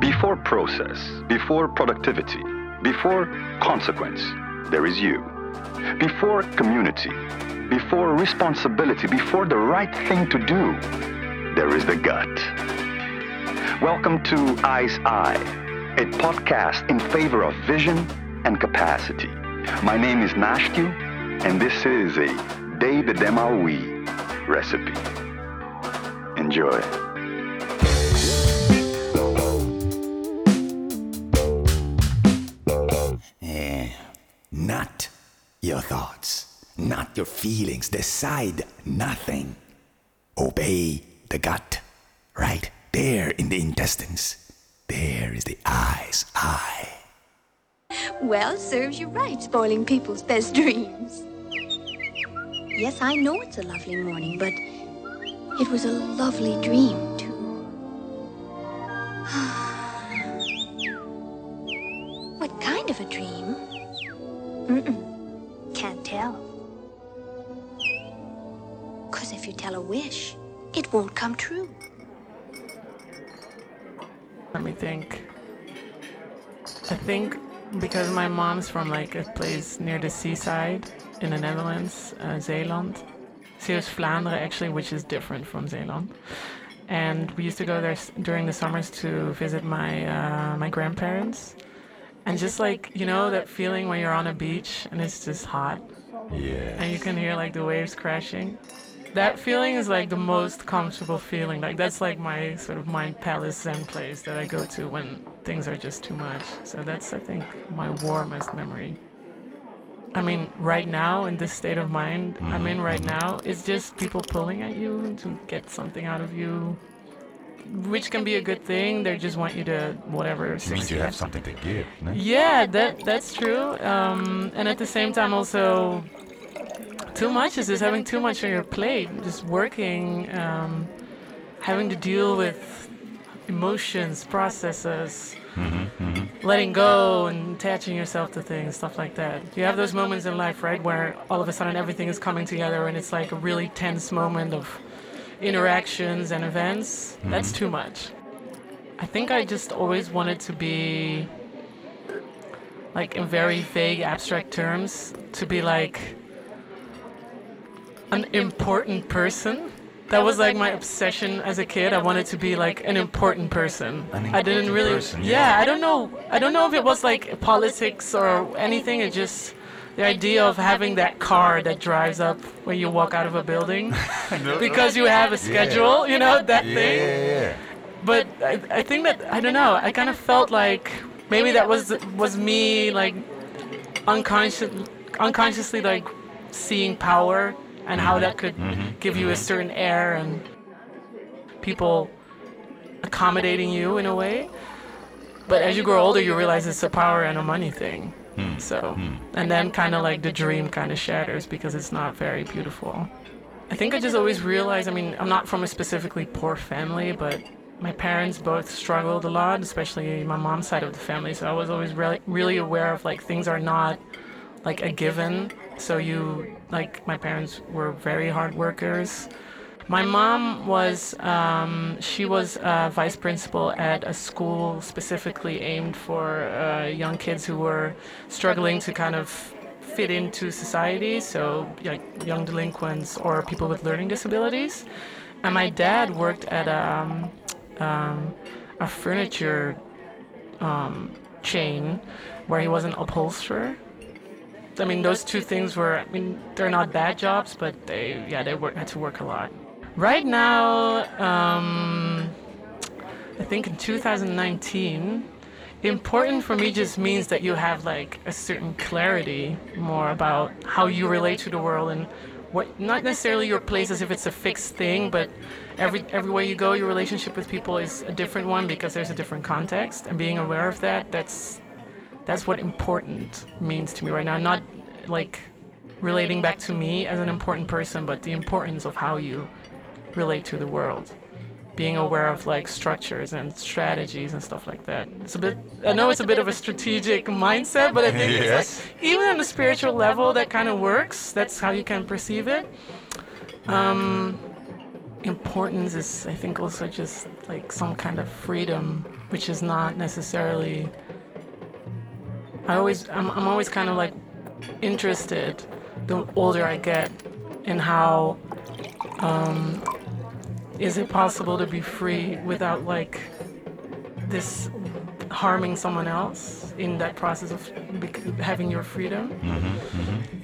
Before process, before productivity, before consequence, there is you. Before community, before responsibility, before the right thing to do, there is the gut. Welcome to Ice Eye, a podcast in favor of vision and capacity. My name is Nashtu, and this is a Day de Demaoui recipe. Enjoy. Eh, not your thoughts, not your feelings. Decide nothing. Obey the gut. Right there in the intestines. There is the eye's eye. Well, serves you right, spoiling people's best dreams. Yes, I know it's a lovely morning, but it was a lovely dream, too. what kind of a dream? Mm-mm. Can't tell. Because if you tell a wish, it won't come true. Think. I think because my mom's from like a place near the seaside in the Netherlands, uh, Zeeland. Zeeuws-Vlaanderen actually, which is different from Zeeland. And we used to go there during the summers to visit my uh, my grandparents. And just like you know that feeling when you're on a beach and it's just hot Yeah. and you can hear like the waves crashing. That feeling is like the most comfortable feeling. Like that's like my sort of mind palace zen place that I go to when things are just too much. So that's I think my warmest memory. I mean, right now in this state of mind I'm in right now, it's just people pulling at you to get something out of you, which can be a good thing. They just want you to whatever. It means you have something to give. No? Yeah, that that's true. Um, and at the same time, also, too much is just having too much on your plate. Just working, um, having to deal with emotions, processes, mm-hmm, mm-hmm. letting go, and attaching yourself to things, stuff like that. You have those moments in life, right, where all of a sudden everything is coming together, and it's like a really tense moment of interactions and events. Mm-hmm. That's too much. I think I just always wanted to be like in very vague abstract terms to be like an important person? That was like my obsession as a kid. I wanted to be like an important person. I didn't really yeah. i don't know. I don't know if it was like politics or anything. It just the idea of having that car that drives up when you walk out of a building. Because you have a schedule you know that thing. but I, I think that I don't know. I kind of felt like maybe that was was me like unconscious, unconsciously like seeing power and mm-hmm. how that could give you a certain air and people accommodating you in a way. But as you grow older, you realize it's a power and a money thing. Hmm. Hmm. So, and then kind of like the dream kind of shatters because it's not very beautiful. I think I just always realized, I mean, I'm not from a specifically poor family, but my parents both struggled a lot, especially my mom's side of the family. So I was always really, really aware of like things are not like a given. So you, like, my parents were very hard workers. My mom was, um, she was a vice principal at a school specifically aimed for uh, young kids who were struggling to kind of fit into society, so like young delinquents or people with learning disabilities. And my dad worked at um, um, a furniture um, chain where he was an upholsterer. I mean, those two things were, I mean, they're not bad jobs, but they, yeah, they work, had to work a lot. Right now, um, I think in 2019, important for me just means that you have like a certain clarity more about how you relate to the world and what not necessarily your place as if it's a fixed thing but every every everywhere you go your relationship with people is a different one because there's a different context and being aware of that that's that's what important means to me right now not like relating back to me as an important person but the importance of how you relate to the world being aware of like structures and strategies and stuff like that. It's a bit. I know it's a bit of a strategic mindset, but I think it's Yes. like, even on a spiritual level, that kind of works. That's how you can perceive it. Um, importance is, I think, also just like some kind of freedom, which is not necessarily. I always, I'm, I'm always kind of like interested the older I get in how um, is it possible to be free without like this harming someone else in that process of bec- having your freedom?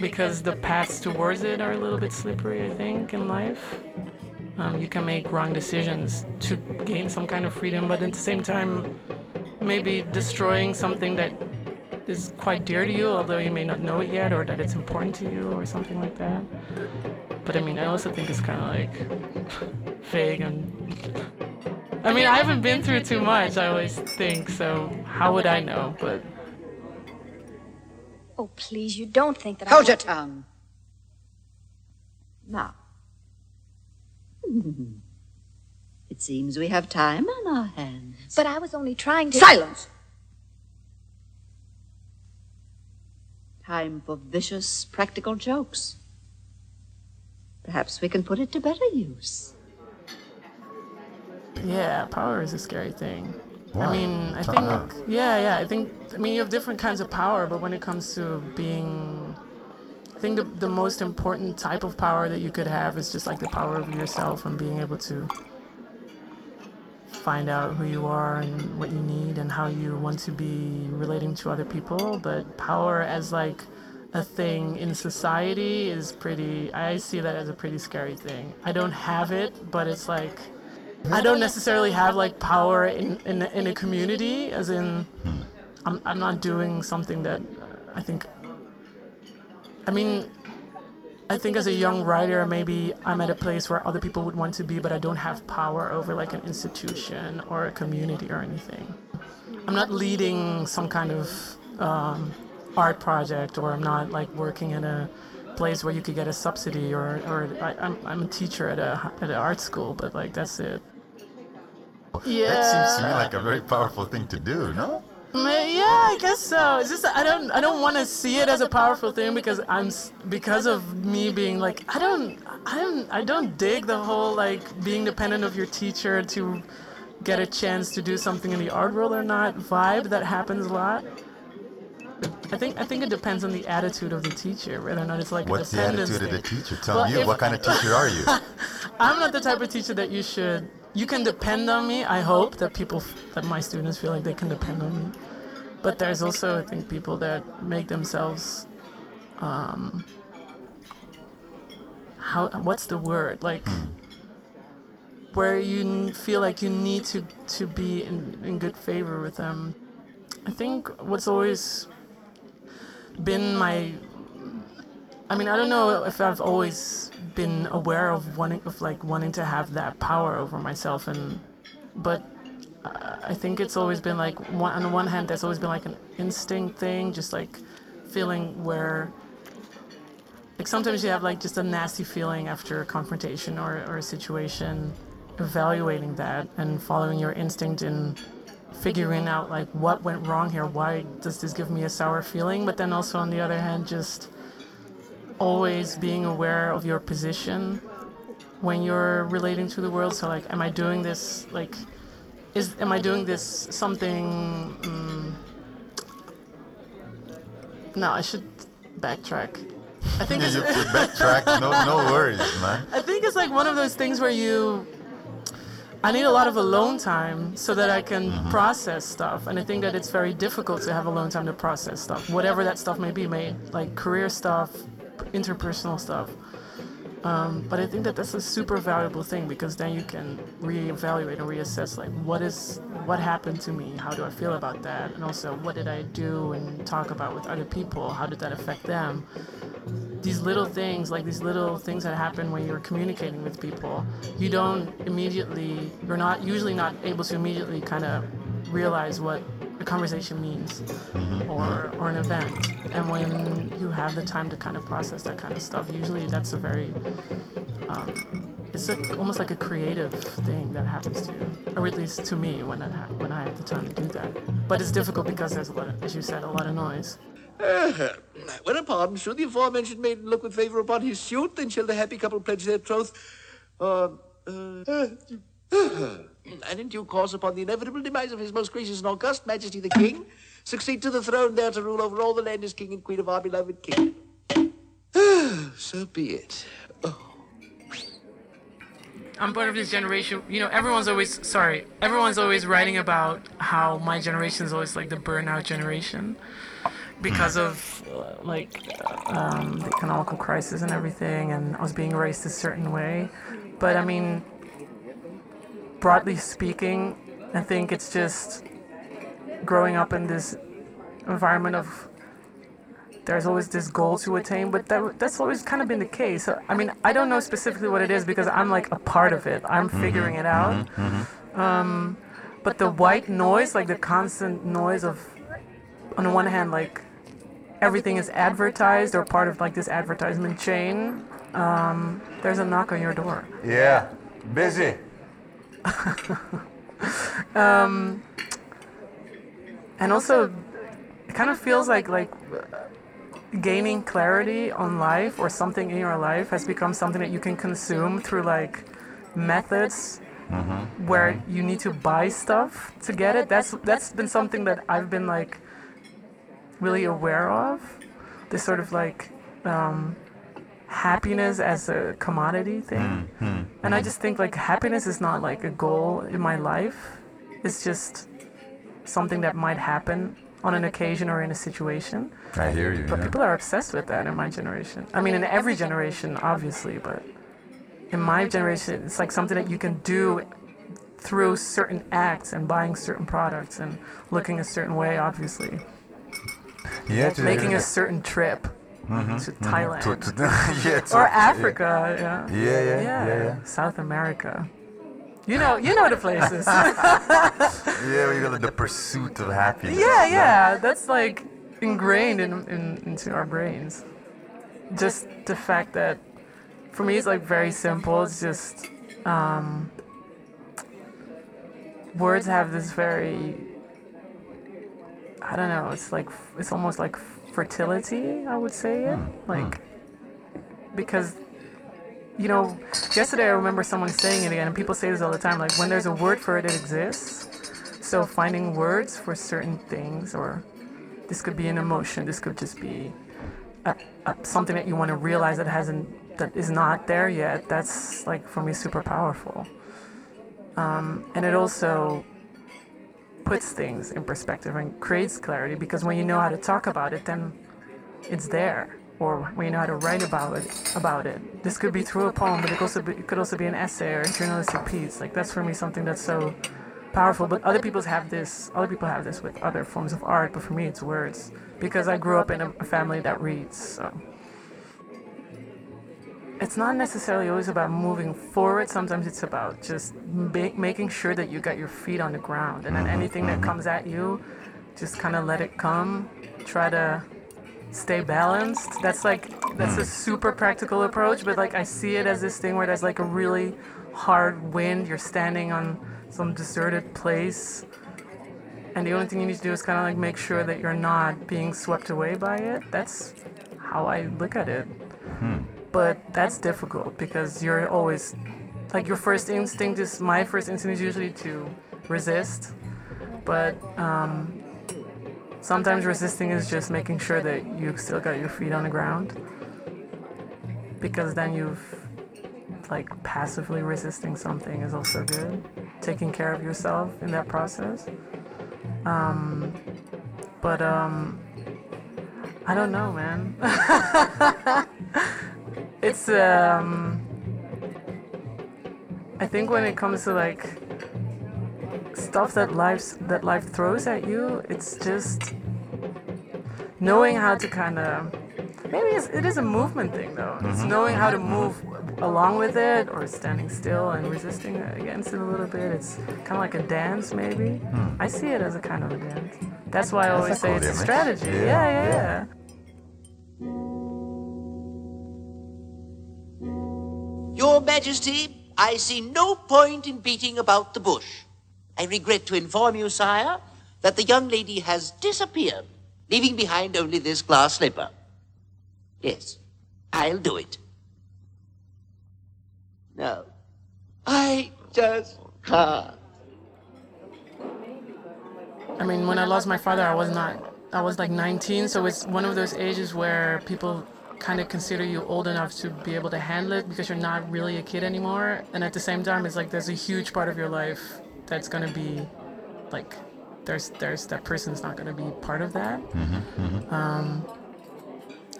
Because the paths towards it are a little bit slippery i think in life. Um, you can make wrong decisions to gain some kind of freedom but at the same time maybe destroying something that is quite dear to you although you may not know it yet or that it's important to you or something like that but i mean i also think it's kind of like vague and I mean, I haven't been through too much, I always think, so how would I know? But Oh, please, you don't think that I. Hold your to- tongue. Now. It seems we have time on our hands. But I was only trying to. Silence! Time for vicious practical jokes. Perhaps we can put it to better use. yeah, power is a scary thing. Why? I mean, I Tell think, yeah, yeah, I think, I mean, you have different kinds of power, but when it comes to being, I think the, the most important type of power that you could have is just like the power of yourself and being able to find out who you are and what you need and how you want to be relating to other people. But power as like a thing in society is pretty, I see that as a pretty scary thing. I don't have it, but it's like, I don't necessarily have like power in, in, in a community, as in, hmm. I'm, I'm not doing something that I think, I mean, I think as a young writer, maybe I'm at a place where other people would want to be, but I don't have power over like an institution or a community or anything. I'm not leading some kind of um, art project, or I'm not like working in a place where you could get a subsidy, or, or I, I'm, I'm a teacher at a at an art school, but like that's it. Yeah. That seems to me like a very powerful thing to do, no? Yeah, I guess so. It's just I don't I don't want to see it as a powerful thing because I'm because of me being like I don't I don't I don't dig the whole like being dependent of your teacher to get a chance to do something in the art world or not vibe that happens a lot. I think I think it depends on the attitude of the teacher whether or not it's like What's a the attitude of the teacher? Tell Well, me, if- what kind of teacher are you? I'm not the type of teacher that you should. You can depend on me. I hope that people, that my students feel like they can depend on me. But there's also, I think, people that make themselves. Um, how? What's the word? Like, where you feel like you need to to be in, in good favor with them. I think what's always been my I mean, I don't know if I've always been aware of wanting, of like wanting to have that power over myself, and but uh, I think it's always been like one, on the one hand, there's always been like an instinct thing, just like feeling where, like sometimes you have like just a nasty feeling after a confrontation or, or a situation, evaluating that and following your instinct in figuring out like what went wrong here, why does this give me a sour feeling, but then also on the other hand, just always being aware of your position when you're relating to the world. So like, am I doing this like, is am I doing this something? Mm, no, I should backtrack. I think it's, backtrack, no, no worries, man. I think it's like one of those things where you. I need a lot of alone time so that I can process stuff, and I think that it's very difficult to have alone time to process stuff, whatever that stuff may be, made like career stuff, interpersonal stuff. Um, but I think that that's a super valuable thing because then you can reevaluate and reassess like what is what happened to me, how do I feel about that, and also what did I do and talk about with other people, how did that affect them? These little things, like these little things that happen when you're communicating with people, you don't immediately, you're not usually not able to immediately kind of realize what a conversation means or, or an event. And when you have the time to kind of process that kind of stuff, usually that's a very um, it's a, almost like a creative thing that happens to you, or at least to me when I when I have the time to do that. But it's difficult because there's a lot, of, as you said, a lot of noise. Whereupon, should the aforementioned maiden look with favour upon his suit, then shall the happy couple pledge their troth. Uh, uh, and in due course, upon the inevitable demise of his most gracious and august Majesty the King, succeed to the throne there to rule over all the land as King and Queen of our beloved King. so be it. I'm part of this generation. You know, everyone's always sorry. Everyone's always writing about how my generation is always like the burnout generation because of uh, like um, the economical crisis and everything, and I was being raised a certain way. But I mean, broadly speaking, I think it's just growing up in this environment of there's always this goal to attain, but that, that's always kind of been the case. I mean, I don't know specifically what it is because I'm like a part of it. I'm figuring it out. Um, but the white noise, like the constant noise of, on the one hand, like everything is advertised or part of like this advertisement chain. Um, there's a knock on your door. Yeah. Busy. Um, and also, it kind of feels like like gaining clarity on life or something in your life has become something that you can consume through like methods where you need to buy stuff to get it. That's that's been something that I've been like really aware of. This sort of like um, happiness as a commodity thing. Hmm, hmm. And I just think like happiness is not like a goal in my life. It's just something that might happen on an occasion or in a situation. I hear you. But yeah. people are obsessed with that in my generation. I mean, in every generation, obviously, but in my generation, it's like something that you can do through certain acts and buying certain products and looking a certain way, obviously. yeah, Making a certain trip to Thailand to, to, yeah, to- or Africa, yeah. Yeah, yeah, yeah, yeah. South America. You know, you know the places. Yeah, we got the pursuit of happiness. Yeah, yeah, that's like ingrained in, in into our brains. Just the fact that, for me, it's like very simple. It's just um, words have this very, I don't know. It's like it's almost like fertility. I would say it hmm, hmm. like because you know, yesterday I remember someone saying it again, and people say this all the time. Like when there's a word for it, it exists. So finding words for certain things, or this could be an emotion, this could just be a, a, something that you want to realize that hasn't, that is not there yet. That's like for me super powerful. Um, and it also puts things in perspective and creates clarity because when you know how to talk about it, then it's there. Or when you know how to write about it, about it. This could be through a poem, but it, could also be, it could also be an essay or a journalistic piece. Like that's for me something that's so powerful. But other people have this. Other people have this with other forms of art. But for me, it's words because I grew up in a, a family that reads. So it's not necessarily always about moving forward. Sometimes it's about just ma- making sure that you got your feet on the ground, and then mm-hmm. anything that comes at you, just kind of let it come. Try to stay balanced. That's like that's a super practical approach, but like I see it as this thing where there's like a really hard wind. You're standing on some deserted place, and the only thing you need to do is kind of like make sure that you're not being swept away by it. That's how I look at it. But that's difficult because you're always like your first instinct is my first instinct is usually to resist, but um, sometimes resisting is just making sure that you still got your feet on the ground because then you've like passively resisting something is also good taking care of yourself in that process. Um, but um, i don't know man it's um i think when it comes to like stuff that life that life throws at you it's just knowing how to kind of maybe it's, it is a movement thing though. It's knowing how to move along with it or standing still and resisting against it a little bit. It's kind of like a dance maybe. I see it as a kind of a dance. That's why i always a say cool it's a image. strategy. Yeah, yeah yeah, yeah. Your Majesty, I see no point in beating about the bush. I regret to inform you, sire, that the young lady has disappeared, leaving behind only this glass slipper. Yes, I'll do it. No, I just can't. I mean, when I lost my father, I was not. I was like 19, so it's one of those ages where people kind of consider you old enough to be able to handle it because you're not really a kid anymore. And at the same time, it's like there's a huge part of your life that's gonna be like there's there's that person's not gonna be part of that. Um,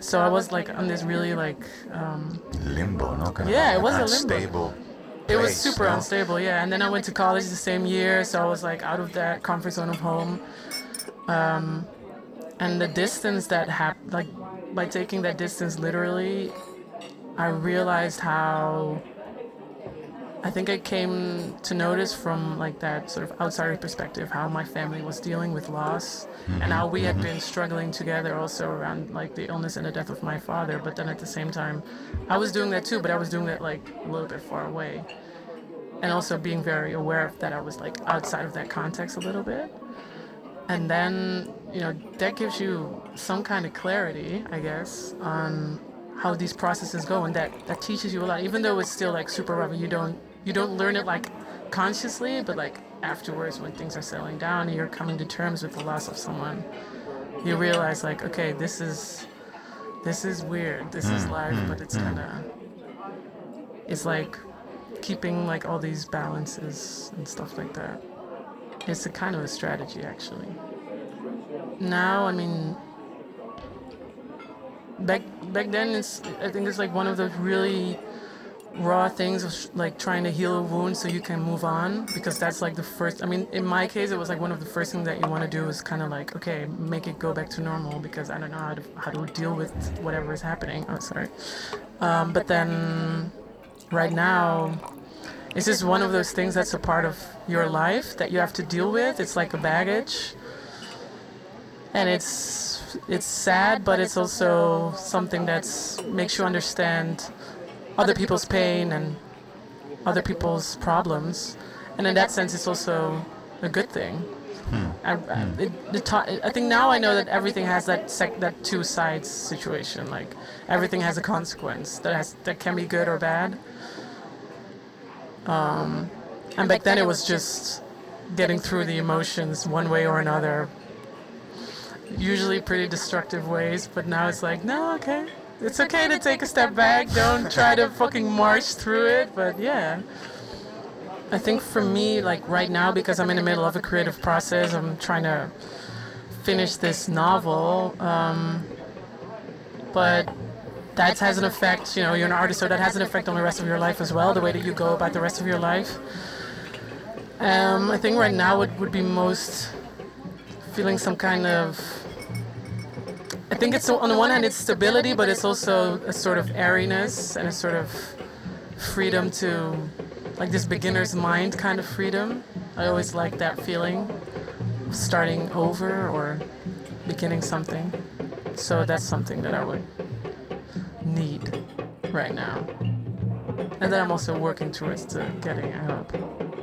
so I was like on this really like um, Limbo, no? Kind Yeah, it was a limbo. unstable. it was super no? unstable, yeah. And then I went to college the same year, so I was like out of that comfort zone of home. Um, and the distance that happened, like by taking that distance literally, I realized how. I think I came to notice from like that sort of outsider perspective how my family was dealing with loss and how we had mm-hmm. been struggling together also around like the illness and the death of my father. But then at the same time, I was doing that too, but I was doing that like a little bit far away. And also being very aware of that I was like outside of that context a little bit. And then, you know, that gives you some kind of clarity, I guess, on how these processes go and that, that teaches you a lot. Even though it's still like super rough, you don't you don't learn it like consciously, but like afterwards when things are settling down and you're coming to terms with the loss of someone, you realize like, okay, this is this is weird. This is hmm, life, hmm, but it's hmm. kinda it's like keeping like all these balances and stuff like that. It's a kind of a strategy actually. Now, I mean, back back then, it's I think it's like one of those really raw things like trying to heal a wound so you can move on because that's like the first i mean in my case it was like one of the first things that you want to do is kind of like okay make it go back to normal because i don't know how to how to deal with whatever is happening oh sorry um, but then right now it's just one of those things that's a part of your life that you have to deal with? It's like a baggage. And it's it's sad but it's also something that makes you understand other people's pain and other people's problems. And in that sense it's also a good thing. Hmm. I, I, it, the ti- I think now I know that everything has that sec- that two sides situation. Like everything has a consequence that has that can be good or bad. Um, and back then it was just getting through the emotions one way or another. Usually pretty destructive ways, but now it's like no, okay, it's okay to take a step back. Don't try to fucking march through it. But yeah. I think for me, like right now, because I'm in the middle of a creative process, I'm trying to finish this novel. Um, but that has an effect, you know, you're an artist, so that has an effect on the rest of your life as well, the way that you go about the rest of your life. Um, I think right now it would be most feeling some kind of. I think it's on the one hand it's stability, but it's also a sort of airiness and a sort of freedom to like this beginner's mind kind of freedom. I always like that feeling of starting over or beginning something. So that's something that I would need right now. And then I'm also working towards to getting, hope.